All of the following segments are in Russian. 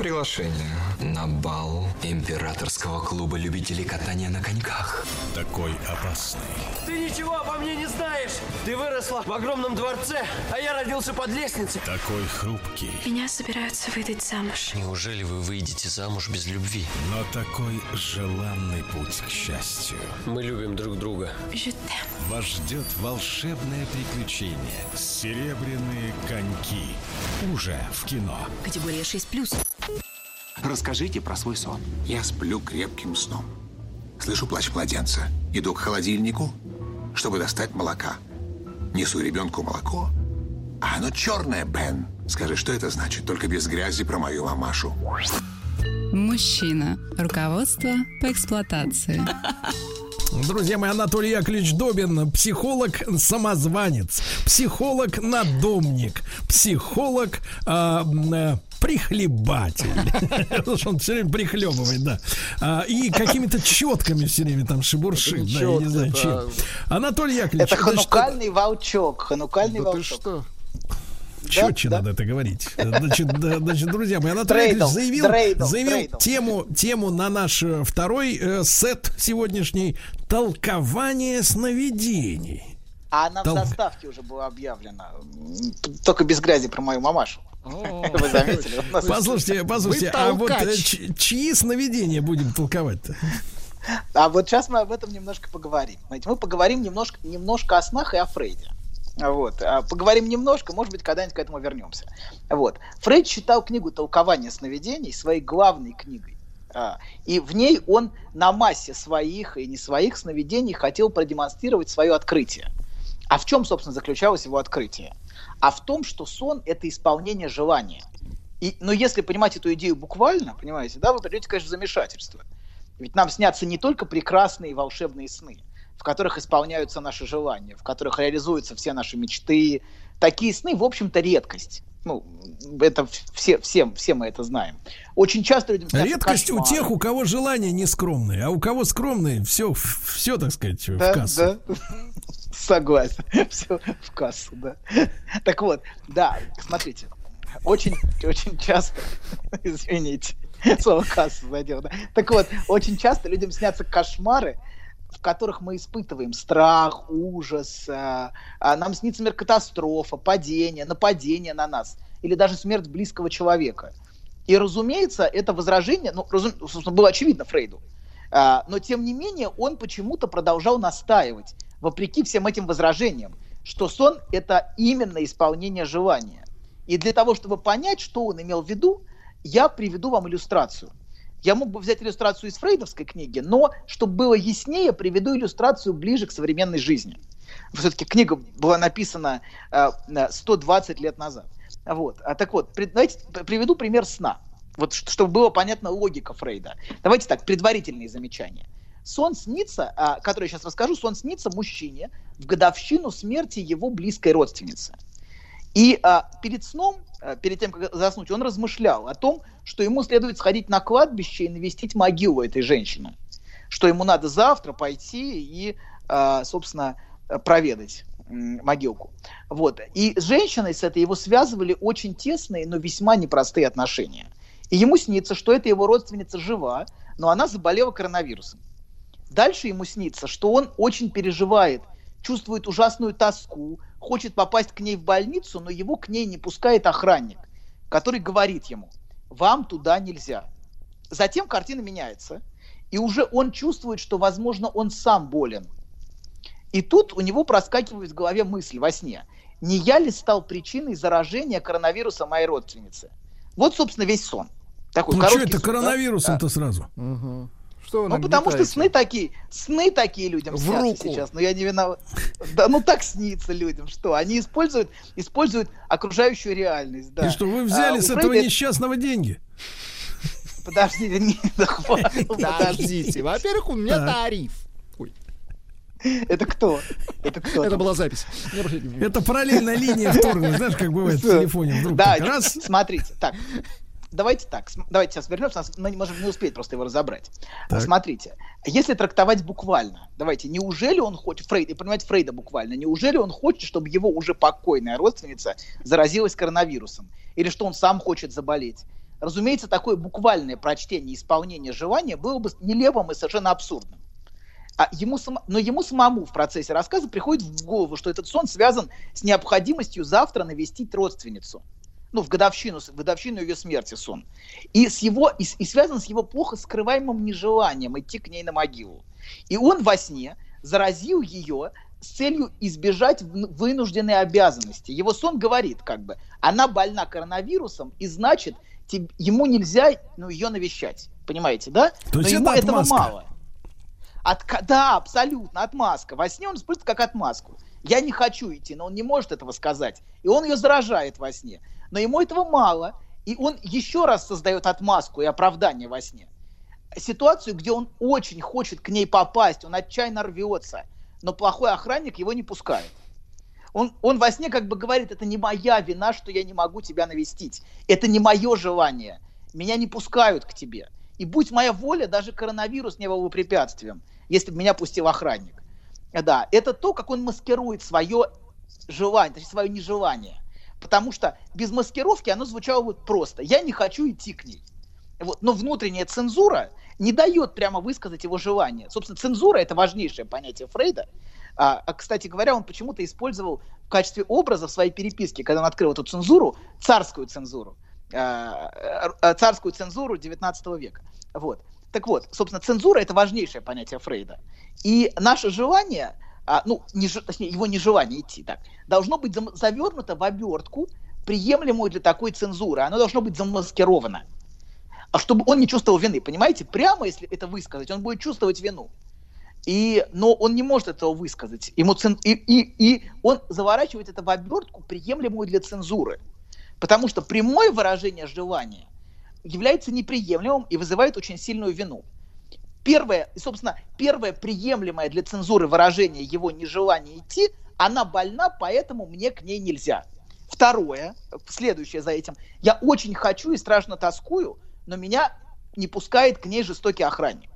Приглашение на бал императорского клуба любителей катания на коньках. Такой опасный, Ты ничего обо мне не знаешь. Ты выросла в огромном дворце, а я родился под лестницей. такой хрупкий, Меня собираются выдать замуж. Неужели вы выйдете замуж без любви? но такой желанный путь к счастью. Мы любим друг друга. T'aime. Вас ждет волшебное приключение. Серебряные коньки. Уже в кино. Категория 6+. Расскажите про свой сон. Я сплю крепким сном. Слышу плач младенца. Иду к холодильнику, чтобы достать молока. Несу ребенку молоко. А оно черное, Бен. Скажи, что это значит? Только без грязи про мою мамашу. Мужчина. Руководство по эксплуатации. Друзья мои, Анатолий Яковлевич Добин, психолог-самозванец, психолог-надомник, психолог а, м, э, прихлебатель. Потому что он все время прихлебывает, да. А, и какими-то четками все время там шебуршит, да, я не знаю чем. Анатолий Яковлевич, Это ханукальный волчок. Ханукальный Да волчок. что? четче да. надо это говорить. Значит, да, значит, друзья мои, Анатолий Яковлевич заявил, дрейдл, заявил дрейдл. тему, тему на наш э, второй э, сет сегодняшний толкование сновидений. А она в Толк. заставке уже была объявлена. Только без грязи про мою мамашу. Вы заметили? Послушайте, послушайте, а вот э, чьи сновидения будем толковать-то? А вот сейчас мы об этом немножко поговорим. Знаете, мы поговорим немножко, немножко о снах и о Фрейде. Вот. А Поговорим немножко, может быть, когда-нибудь к этому вернемся. Вот. Фрейд считал книгу «Толкование сновидений» своей главной книгой. А, И в ней он на массе своих и не своих сновидений хотел продемонстрировать свое открытие. А в чем, собственно, заключалось его открытие? А в том, что сон – это исполнение желания. И, но если понимать эту идею буквально, понимаете, да, вы придете, конечно, в замешательство. Ведь нам снятся не только прекрасные волшебные сны, в которых исполняются наши желания, в которых реализуются все наши мечты. Такие сны, в общем-то, редкость. Ну, это все, всем, все мы это знаем. Очень часто людям снятся Редкость у кошмары. тех, у кого желания не скромные, а у кого скромные, все, все, так сказать, в Да, кассу. да. Согласен. Все в кассу, да. Так вот, да, смотрите. Очень, очень часто, извините, слово кассу задел, да. Так вот, очень часто людям снятся кошмары, в которых мы испытываем страх, ужас, а, а, нам снится мир катастрофа, падение, нападение на нас, или даже смерть близкого человека. И, разумеется, это возражение, ну, разум- собственно, было очевидно Фрейду, а, но, тем не менее, он почему-то продолжал настаивать, вопреки всем этим возражениям, что сон – это именно исполнение желания. И для того, чтобы понять, что он имел в виду, я приведу вам иллюстрацию. Я мог бы взять иллюстрацию из фрейдовской книги, но, чтобы было яснее, приведу иллюстрацию ближе к современной жизни. Все-таки книга была написана э, э, 120 лет назад. Вот. А, так вот, давайте приведу пример сна. Вот, чтобы было понятна логика Фрейда. Давайте так, предварительные замечания. Сон снится, а, который я сейчас расскажу, сон снится мужчине в годовщину смерти его близкой родственницы. И а, перед сном, а, перед тем, как заснуть, он размышлял о том, что ему следует сходить на кладбище и навестить могилу этой женщины. Что ему надо завтра пойти и, а, собственно, проведать могилку. Вот. И с женщиной с этой его связывали очень тесные, но весьма непростые отношения. И ему снится, что эта его родственница жива, но она заболела коронавирусом. Дальше ему снится, что он очень переживает, чувствует ужасную тоску, хочет попасть к ней в больницу, но его к ней не пускает охранник, который говорит ему, вам туда нельзя. Затем картина меняется, и уже он чувствует, что, возможно, он сам болен. И тут у него проскакивает в голове мысль во сне, не я ли стал причиной заражения коронавируса моей родственницы? Вот, собственно, весь сон. Такой Ну что это сон, да? коронавирусом-то сразу? Что Ну, потому что сны такие, сны такие людям В снятся руку. сейчас, но я не виноват. Да, ну так снится людям, что они используют, используют окружающую реальность, да. И что, вы взяли А, с этого Фрейда- несчастного деньги? Подождите, не, да Подождите. Во-первых, у меня тариф. Это кто? Это кто? это была запись. Это параллельная линия вторгнуть, знаешь, как бывает в телефоне. Да, раз, смотрите, так. Давайте так, давайте сейчас вернемся, нас- мы не можем не успеть просто его разобрать. Так. Смотрите, если трактовать буквально, давайте, неужели он хочет, Фрейд, и понимаете Фрейда буквально, неужели он хочет, чтобы его уже покойная родственница заразилась коронавирусом? Или что он сам хочет заболеть? Разумеется, такое буквальное прочтение исполнения желания было бы нелепым и совершенно абсурдным. А ему сам- но ему самому в процессе рассказа приходит в голову, что этот сон связан с необходимостью завтра навестить родственницу. Ну, в годовщину, в годовщину ее смерти сон. И, с его, и, и связан с его плохо скрываемым нежеланием идти к ней на могилу. И он во сне заразил ее с целью избежать вынужденной обязанности. Его сон говорит, как бы, она больна коронавирусом, и значит, теб- ему нельзя ну, ее навещать. Понимаете, да? То есть Но ему это этого отмазка. мало. Отка- да, абсолютно, отмазка. Во сне он использует как отмазку. Я не хочу идти, но он не может этого сказать. И он ее заражает во сне. Но ему этого мало. И он еще раз создает отмазку и оправдание во сне. Ситуацию, где он очень хочет к ней попасть, он отчаянно рвется, но плохой охранник его не пускает. Он, он во сне как бы говорит, это не моя вина, что я не могу тебя навестить. Это не мое желание. Меня не пускают к тебе. И будь моя воля, даже коронавирус не был бы препятствием, если бы меня пустил охранник. Да, это то, как он маскирует свое желание, точнее, свое нежелание. Потому что без маскировки оно звучало вот просто. Я не хочу идти к ней. Вот. Но внутренняя цензура не дает прямо высказать его желание. Собственно, цензура – это важнейшее понятие Фрейда. А, а, кстати говоря, он почему-то использовал в качестве образа в своей переписке, когда он открыл эту цензуру, царскую цензуру. а, а, царскую цензуру 19 века. Вот. Так вот, собственно, цензура – это важнейшее понятие Фрейда. И наше желание, а, ну, не, точнее, его нежелание идти так, должно быть завернуто в обертку, приемлемую для такой цензуры. Оно должно быть замаскировано. А чтобы он не чувствовал вины, понимаете? Прямо, если это высказать, он будет чувствовать вину. И, но он не может этого высказать. Ему цен- и, и, и он заворачивает это в обертку, приемлемую для цензуры. Потому что прямое выражение желания является неприемлемым и вызывает очень сильную вину. Первое, собственно, первое приемлемое для цензуры выражение его нежелания идти, она больна, поэтому мне к ней нельзя. Второе, следующее за этим, я очень хочу и страшно тоскую, но меня не пускает к ней жестокий охранник.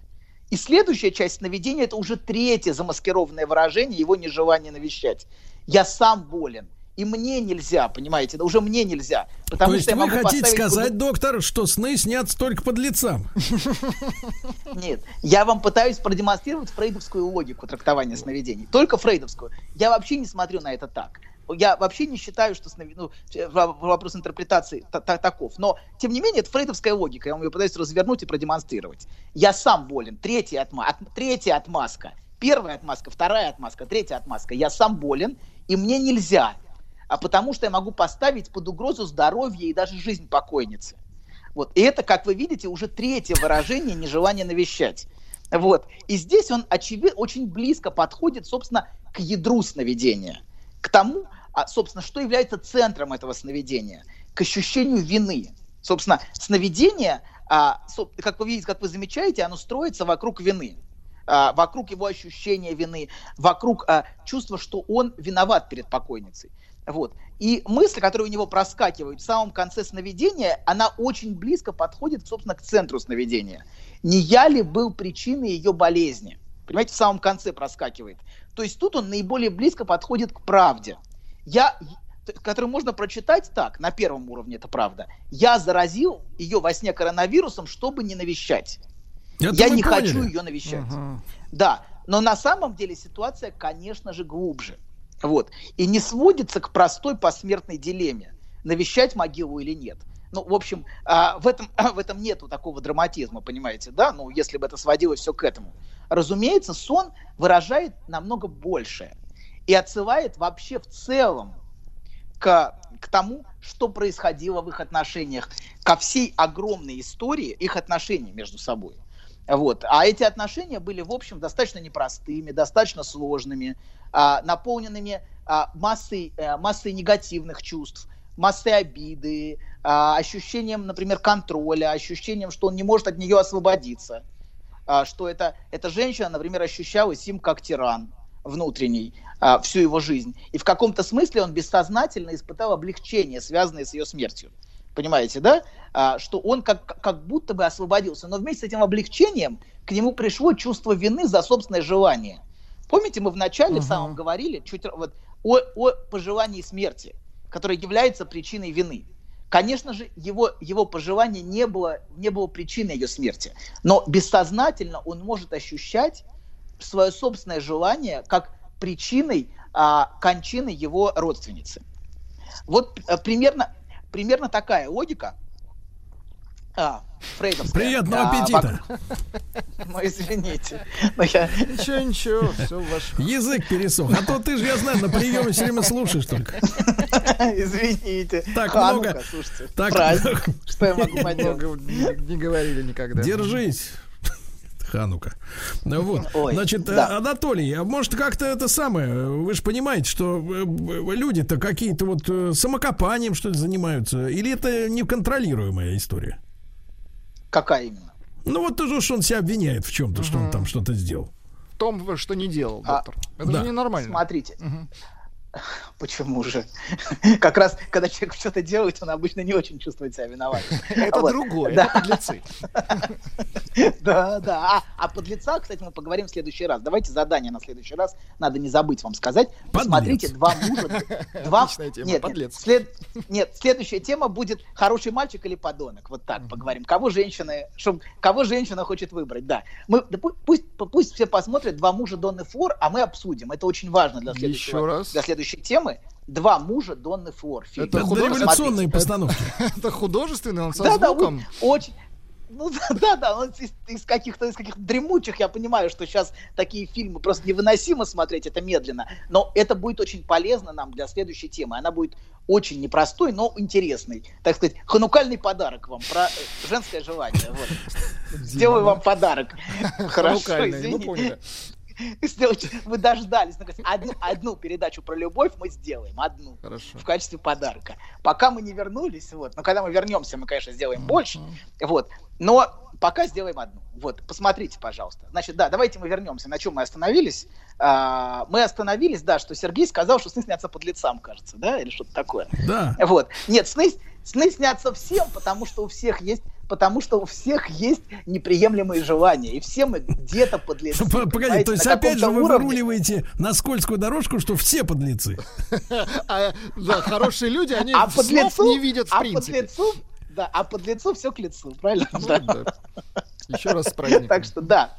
И следующая часть сновидения – это уже третье замаскированное выражение его нежелания навещать. Я сам болен, и мне нельзя, понимаете, да уже мне нельзя. Потому То есть что вы хотите сказать, под- доктор, что сны снятся только под лицам? Нет, я вам пытаюсь продемонстрировать фрейдовскую логику трактования сновидений. Только фрейдовскую. Я вообще не смотрю на это так. Я вообще не считаю, что снови- ну, вопрос интерпретации та- та- таков. Но, тем не менее, это фрейдовская логика. Я вам ее пытаюсь развернуть и продемонстрировать. Я сам болен. Третья, отма- от- третья отмазка. Первая отмазка, вторая отмазка, третья отмазка. Я сам болен, и мне нельзя. А потому что я могу поставить под угрозу здоровье и даже жизнь покойницы. Вот. И это, как вы видите, уже третье выражение нежелания навещать. Вот. И здесь он, очевидно, очень близко подходит, собственно, к ядру сновидения. К тому, а, собственно, что является центром этого сновидения. К ощущению вины. Собственно, сновидение, а, как вы видите, как вы замечаете, оно строится вокруг вины. А, вокруг его ощущения вины, вокруг а, чувства, что он виноват перед покойницей. Вот. И мысль, которая у него проскакивает в самом конце сновидения, она очень близко подходит, собственно, к центру сновидения. Не я ли был причиной ее болезни? Понимаете, в самом конце проскакивает. То есть тут он наиболее близко подходит к правде. Я, который можно прочитать так, на первом уровне это правда. Я заразил ее во сне коронавирусом, чтобы не навещать. Это я не поняли. хочу ее навещать. Да, но на самом деле ситуация, конечно же, глубже. Вот. И не сводится к простой посмертной дилемме, навещать могилу или нет. Ну, в общем, а, в этом, в этом нету такого драматизма, понимаете, да? Ну, если бы это сводилось все к этому. Разумеется, сон выражает намного большее и отсылает вообще в целом к, к тому, что происходило в их отношениях, ко всей огромной истории их отношений между собой. Вот. А эти отношения были, в общем, достаточно непростыми, достаточно сложными, а, наполненными а, массой, а, массой негативных чувств, массой обиды, а, ощущением, например, контроля, ощущением, что он не может от нее освободиться, что это, эта женщина, например, ощущалась им как тиран внутренний всю его жизнь. И в каком-то смысле он бессознательно испытал облегчение, связанное с ее смертью. Понимаете, да? А, что он как, как будто бы освободился. Но вместе с этим облегчением к нему пришло чувство вины за собственное желание. Помните, мы вначале в самом говорили чуть вот, о, о пожелании смерти, которое является причиной вины. Конечно же, его, его пожелание не было, не было причиной ее смерти. Но бессознательно он может ощущать свое собственное желание как причиной а, кончины его родственницы. Вот а, примерно, примерно такая логика. А, Фрейдовская. Приятного А, аппетита. Ну, извините. Но я- Ничего, ничего, все ваш. Язык пересох. А то ты же, я знаю, на приеме все время слушаешь только. Извините. Так Ханука, много. слушайте, Так праздник. Что я могу поделать? Не говорили никогда. Держись. Ханука. Ну Вот. Ой, Значит, да. Анатолий, а может как-то это самое, вы же понимаете, что э, э, люди-то какие-то вот э, самокопанием что ли занимаются, или это неконтролируемая история? Какая именно? Ну вот тоже, что он себя обвиняет в чем-то, что он там что-то сделал. В том, что не делал, А, доктор. Это да. же ненормально. Смотрите. Мгм. Почему же? Как раз, когда человек что-то делает, он обычно не очень чувствует себя виноватым. Это Вот. другое, Да. это подлецы. Да, да. А, а подлеца, кстати, мы поговорим в следующий раз. Давайте задание на следующий раз. Надо не забыть вам сказать. Посмотрите, два мужа. Два... Тема, Нет, подлец. нет, след- нет, следующая тема будет хороший мальчик или подонок. Вот так поговорим. Кого женщины, чтоб, кого женщина хочет выбрать, да. Мы, да пу- пусть, пусть все посмотрят два мужа Донны Флор, а мы обсудим. Это очень важно для следующего, Еще раз. для следующей темы. Два мужа Донны Флор. фильм. Это революционные постановки. Это художественный, он со звуком. очень. Ну да, да, да, он из, из каких-то из каких-то дремучих, я понимаю, что сейчас такие фильмы просто невыносимо смотреть, это медленно, но это будет очень полезно нам для следующей темы. Она будет очень непростой, но интересный. Так сказать, ханукальный подарок вам про э, женское желание. Вот. Сделаю вам подарок. Хорошо, Ханукальный, ну, извините. Сделайте, вы дождались. наконец. Одну, одну передачу про любовь мы сделаем, одну Хорошо. в качестве подарка. Пока мы не вернулись, вот, но когда мы вернемся, мы, конечно, сделаем больше, вот, но пока сделаем одну. Вот, посмотрите, пожалуйста. Значит, да, давайте мы вернемся. На чем мы остановились? А, мы остановились, да, что Сергей сказал, что сны снятся под лицам, кажется, да, или что-то такое. Да. Вот. Нет, сны, сны снятся всем, потому что у всех есть потому что у всех есть неприемлемые желания, и все мы где-то под лицом. П- Погоди, то есть опять же вы выруливаете на скользкую дорожку, что все подлецы. А, да, хорошие люди, они а лицу, не видят в а принципе. да, а под лицу все к лицу, правильно? Ну, да. Еще раз праздником. Так что да,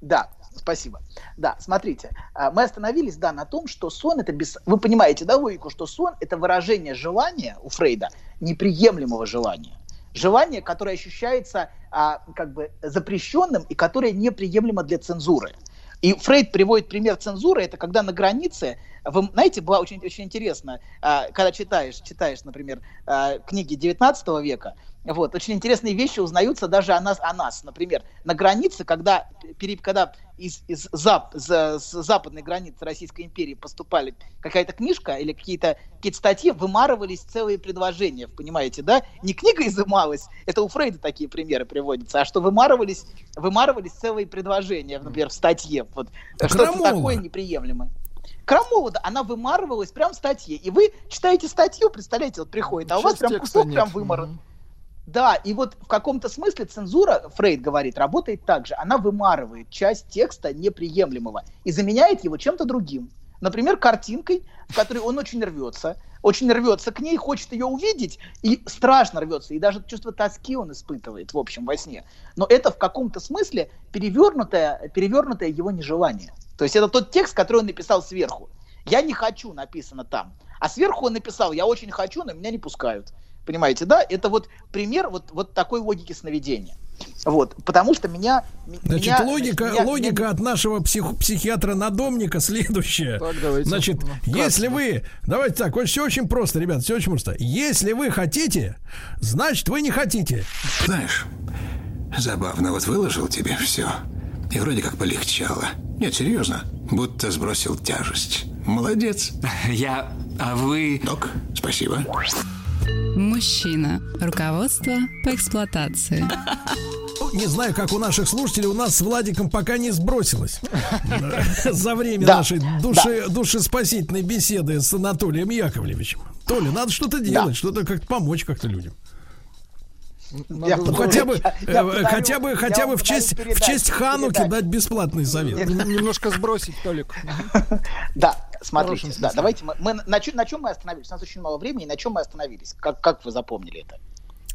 да, спасибо. Да, смотрите, мы остановились, да, на том, что сон это без... Вы понимаете, да, логику, что сон это выражение желания у Фрейда, неприемлемого желания. Желание, которое ощущается а, как бы запрещенным и которое неприемлемо для цензуры. И Фрейд приводит пример цензуры, это когда на границе, вы знаете, была очень, очень интересно, а, когда читаешь, читаешь, например, а, книги 19 века, вот, очень интересные вещи узнаются даже о нас, о нас. Например, на границе, когда, когда из, из зап, за- с западной границы Российской империи поступали какая-то книжка или какие-то какие статьи, вымарывались целые предложения, понимаете, да? Не книга изымалась, это у Фрейда такие примеры приводятся, а что вымарывались, вымарывались целые предложения, например, в статье. Вот, что-то такое неприемлемое. Крамола, да, она вымарывалась прям в статье. И вы читаете статью, представляете, вот приходит, а у вас прям кусок прям вымаран. Мгм. Да, и вот в каком-то смысле цензура, Фрейд говорит, работает так же. Она вымарывает часть текста неприемлемого и заменяет его чем-то другим. Например, картинкой, в которой он очень рвется, очень рвется к ней, хочет ее увидеть, и страшно рвется, и даже чувство тоски он испытывает, в общем, во сне. Но это в каком-то смысле перевернутое, перевернутое его нежелание. То есть это тот текст, который он написал сверху. «Я не хочу» написано там. А сверху он написал «Я очень хочу, но меня не пускают». Понимаете, да? Это вот пример вот, вот такой логики сновидения. Вот, потому что меня... Значит, меня- логика, меня- логика меня- от нашего псих- психиатра-надомника следующая. Так, давайте. Значит, Ну, если вы... Давайте так, все очень просто, ребят, все очень просто. Если вы хотите, значит, вы не хотите. Знаешь, забавно, вот выложил тебе все. И вроде как полегчало. Нет, серьезно, будто сбросил тяжесть. Молодец. Я... А вы... Док, спасибо. Мужчина. Руководство по эксплуатации. Не знаю, как у наших слушателей, у нас с Владиком пока не сбросилось. За время нашей души, душеспасительной беседы с Анатолием Яковлевичем. Толя, надо что-то делать, что-то как-то помочь как-то людям. Я Ну, хотя бы, я- э, я подарю- хотя бы, я хотя бы в честь, подарю в честь Хануки передачу. дать бесплатный совет. Немножко сбросить, Толик. Да, смотрите, да, давайте мы, мы на, чё- на чем мы остановились? У нас очень мало времени, на чем мы остановились? Как, как вы запомнили это?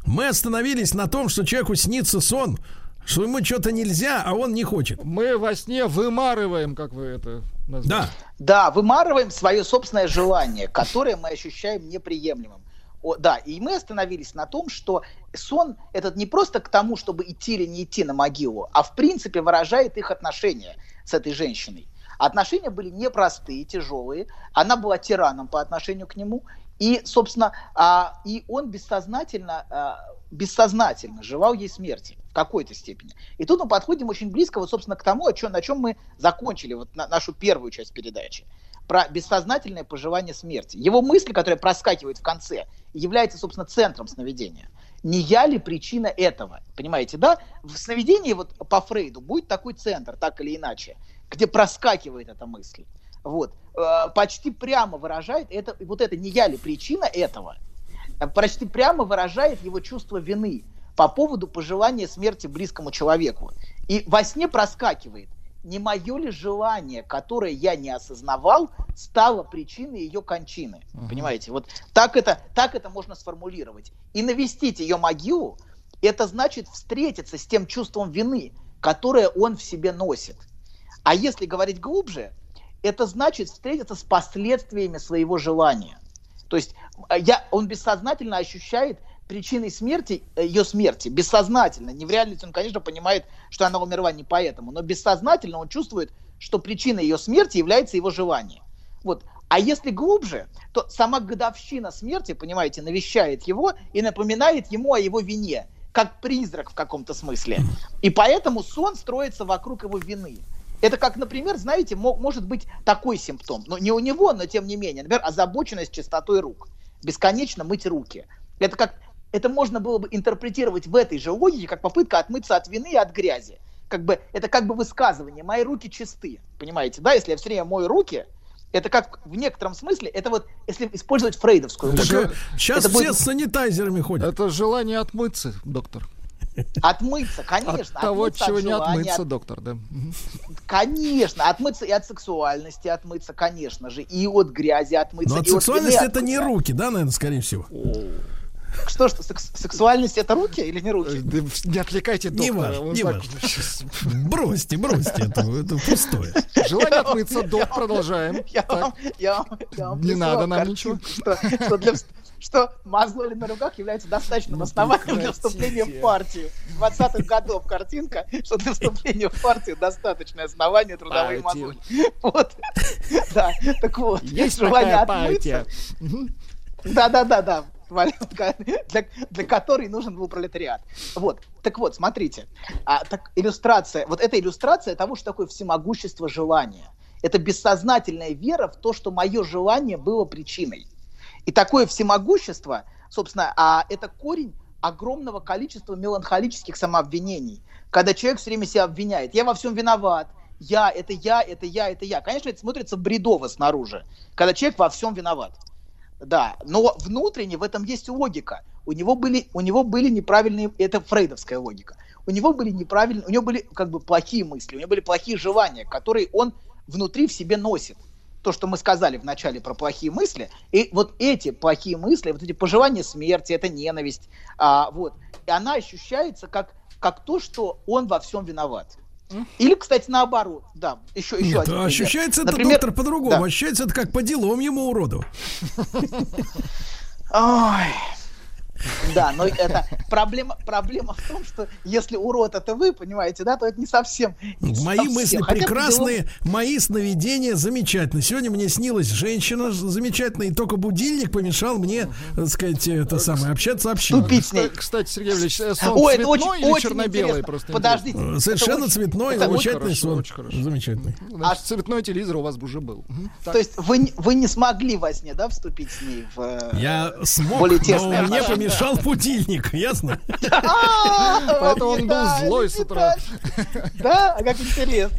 Мы остановились на том, что человеку снится сон, что ему что-то нельзя, а он не хочет. Мы во сне вымарываем, как вы это назвали. Да. Да, вымарываем свое собственное желание, которое мы ощущаем неприемлемым. О, да, и мы остановились на том, что сон этот не просто к тому, чтобы идти или не идти на могилу, а в принципе выражает их отношения с этой женщиной. Отношения были непростые, тяжелые. Она была тираном по отношению к нему. И, собственно, а, и он бессознательно, а, бессознательно желал ей смерти в какой-то степени. И тут мы подходим очень близко, вот, собственно, к тому, о чем, на чем мы закончили вот на- нашу первую часть передачи. Про бессознательное пожелание смерти. Его мысль, которая проскакивает в конце, является, собственно, центром сновидения. Не я ли причина этого? Понимаете, да? В сновидении вот по Фрейду будет такой центр, так или иначе, где проскакивает эта мысль. Вот. Э, Почти прямо выражает это, вот это не я ли причина этого, э, почти прямо выражает его чувство вины по поводу пожелания смерти близкому человеку. И во сне проскакивает, не мое ли желание, которое я не осознавал, стало причиной ее кончины. Понимаете, вот так это, так это можно сформулировать. И навестить ее могилу, это значит встретиться с тем чувством вины, которое он в себе носит. А если говорить глубже, это значит встретиться с последствиями своего желания. То есть э, я, он бессознательно ощущает причиной смерти, э, ее смерти, бессознательно. Не в реальности он, конечно, понимает, что она умерла не поэтому, но бессознательно он чувствует, что причиной ее смерти является его желание. Вот. А если глубже, то сама годовщина смерти, понимаете, навещает его и напоминает ему о его вине, как призрак в каком-то смысле. И поэтому сон строится вокруг его вины. Это как, например, знаете, мо- может быть такой симптом, но не у него, но тем не менее, например, озабоченность чистотой рук, бесконечно мыть руки. Это как, это можно было бы интерпретировать в этой же логике, как попытка отмыться от вины и от грязи. Как бы, это как бы высказывание, мои руки чисты, понимаете, да, если я все время мою руки, это как в некотором смысле, это вот, если использовать фрейдовскую Так, логику, э, сейчас это все будет с санитайзерами ходят. Это желание отмыться, доктор. отмыться, конечно. От того, отмыться чего от не отмыться, от- доктор, да. Конечно, отмыться и от сексуальности отмыться, конечно же, и от грязи отмыться. Но от сексуальности вины это не руки, да, наверное, скорее всего. Что, что, секс- сексуальность это руки или не руки? Да Не отвлекайте Не доктора. важно, не важно. Бросьте, бросьте это, это пустое. Желание отмыться, док, продолжаем. Я Так. вам, я вам, я вам Не надо нам картинку, Что, что, для, что мозоли на руках является достаточным Ну, основанием для вступления в партию. 20-х годов картинка, что для вступления в партию достаточное основание трудовые Партию. мозоли. Вот. Да, так вот. Есть желание отмыться. партия. Для, для которой нужен был пролетариат. Вот. Так вот, смотрите. А, так, иллюстрация. Вот эта иллюстрация того, что такое всемогущество желания. Это бессознательная вера в то, что мое желание было причиной. И такое всемогущество, собственно, а, это корень огромного количества меланхолических самообвинений. Когда человек все время себя обвиняет. Я во всем виноват. Я, это я, это я, это я. Конечно, это смотрится бредово снаружи, когда человек во всем виноват. Да, но внутренне в этом есть логика. У него были, у него были неправильные, это фрейдовская логика. У него были неправильные, у него были как бы плохие мысли, у него были плохие желания, которые он внутри в себе носит. То, что мы сказали в начале про плохие мысли, и вот эти плохие мысли, вот эти пожелания смерти, это ненависть, а, вот, и она ощущается как, как то, что он во всем виноват. Или, кстати, наоборот, да, еще, еще Нет, один пример. ощущается это, Например, доктор, по-другому. да. Ощущается это как по делам ему уроду. Ой. Да, но это проблема, проблема в том, что если урод это вы, понимаете, да, то это не совсем. не Мои совсем. мысли Хотя бы прекрасные, мои сновидения замечательные. Сегодня мне снилась женщина замечательная, и только будильник помешал мне, так сказать, это самое, общаться общиной. Ступить с ней. Кста- Кстати, Сергей Ильич, э, сон Ой, это цветной очень, или очень черно-белый? Просто Подождите. Э, это Совершенно очень- цветной, замечательный сон. очень хорошо. Замечательный. Значит, цветной телевизор у вас уже был. То есть вы, не- вы не смогли во сне, да, вступить с ней в... э, Я смог, Более но тесные мне отношения. Мешал будильник, ясно? А, Поэтому он был злой с утра. Да, а как интересно.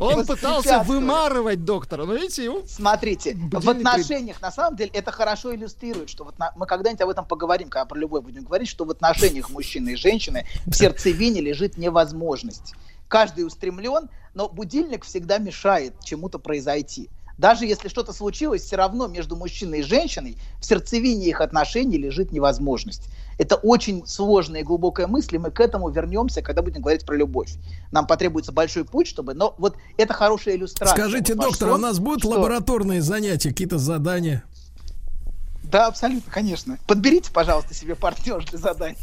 Он пытался вымарывать доктора, но видите, его Смотрите, в отношениях, на самом деле, это хорошо иллюстрирует, что вот мы когда-нибудь об этом поговорим, когда про любовь будем говорить, что в отношениях мужчины и женщины в сердцевине лежит невозможность. Каждый устремлен, но будильник всегда мешает чему-то произойти. Даже если что-то случилось, все равно между мужчиной и женщиной в сердцевине их отношений лежит невозможность. Это очень сложная и глубокая мысль, и мы к этому вернемся, когда будем говорить про любовь. Нам потребуется большой путь, чтобы... Но вот это хорошая иллюстрация. Скажите, Вот ваш доктор, у сон, нас будут что- лабораторные занятия, какие-то задания? Да, абсолютно, конечно. Подберите, пожалуйста, себе партнер для задания.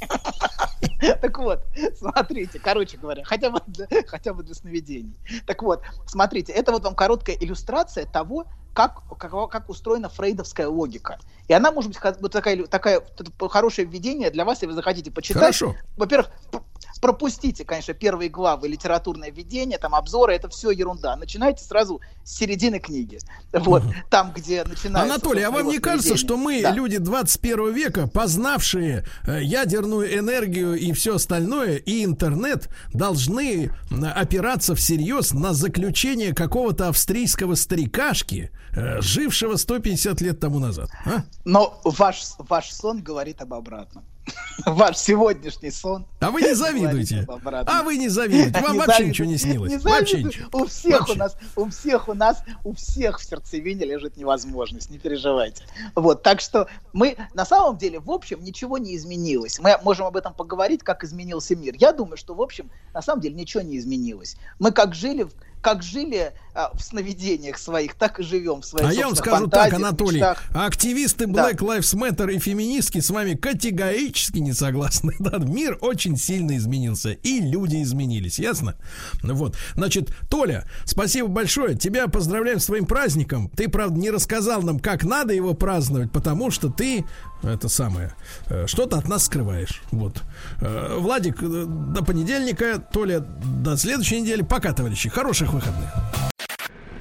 Так вот, смотрите, короче говоря, хотя бы, для, хотя бы для сновидений. Так вот, смотрите, это вот вам короткая иллюстрация того, как, как, как устроена фрейдовская логика. И она может быть вот такая, такая хорошее введение для вас, если вы захотите почитать. Хорошо. Во-первых, пропустите, конечно, первые главы, литературное введение, там обзоры, это все ерунда. Начинайте сразу с середины книги. Вот, там, где начинается... Анатолий, а вам не кажется, что мы, Да. люди 21 века, познавшие э, ядерную энергию и все остальное, и интернет, должны опираться всерьез на заключение какого-то австрийского старикашки, э, жившего 150 лет тому назад? а? Но ваш, ваш сон говорит об обратном. Ваш сегодняшний сон. А вы не завидуете. А вы не завидуете. Вам Не вообще завидую. ничего не снилось. Не Вообще ничего. У всех Вообще. у нас, у всех у нас, у всех в сердцевине лежит невозможность, не переживайте. Вот, так что мы, на самом деле, в общем, ничего не изменилось. Мы можем об этом поговорить, как изменился мир. Я думаю, что, в общем, на самом деле ничего не изменилось. Мы как жили, как жили в сновидениях своих, так и живем в своих А я вам скажу так, Анатолий, мечтах. активисты Да. Black Lives Matter и феминистки с вами категорически не согласны. Да, мир очень сильно изменился, и люди изменились, ясно? Вот, значит, Толя, спасибо большое, тебя поздравляем с твоим праздником. Ты, правда, не рассказал нам, как надо его праздновать, потому что ты, это самое, э, что-то от нас скрываешь. Вот. Э, Владик, э, до понедельника, Толя, до следующей недели. Пока, товарищи, хороших выходных.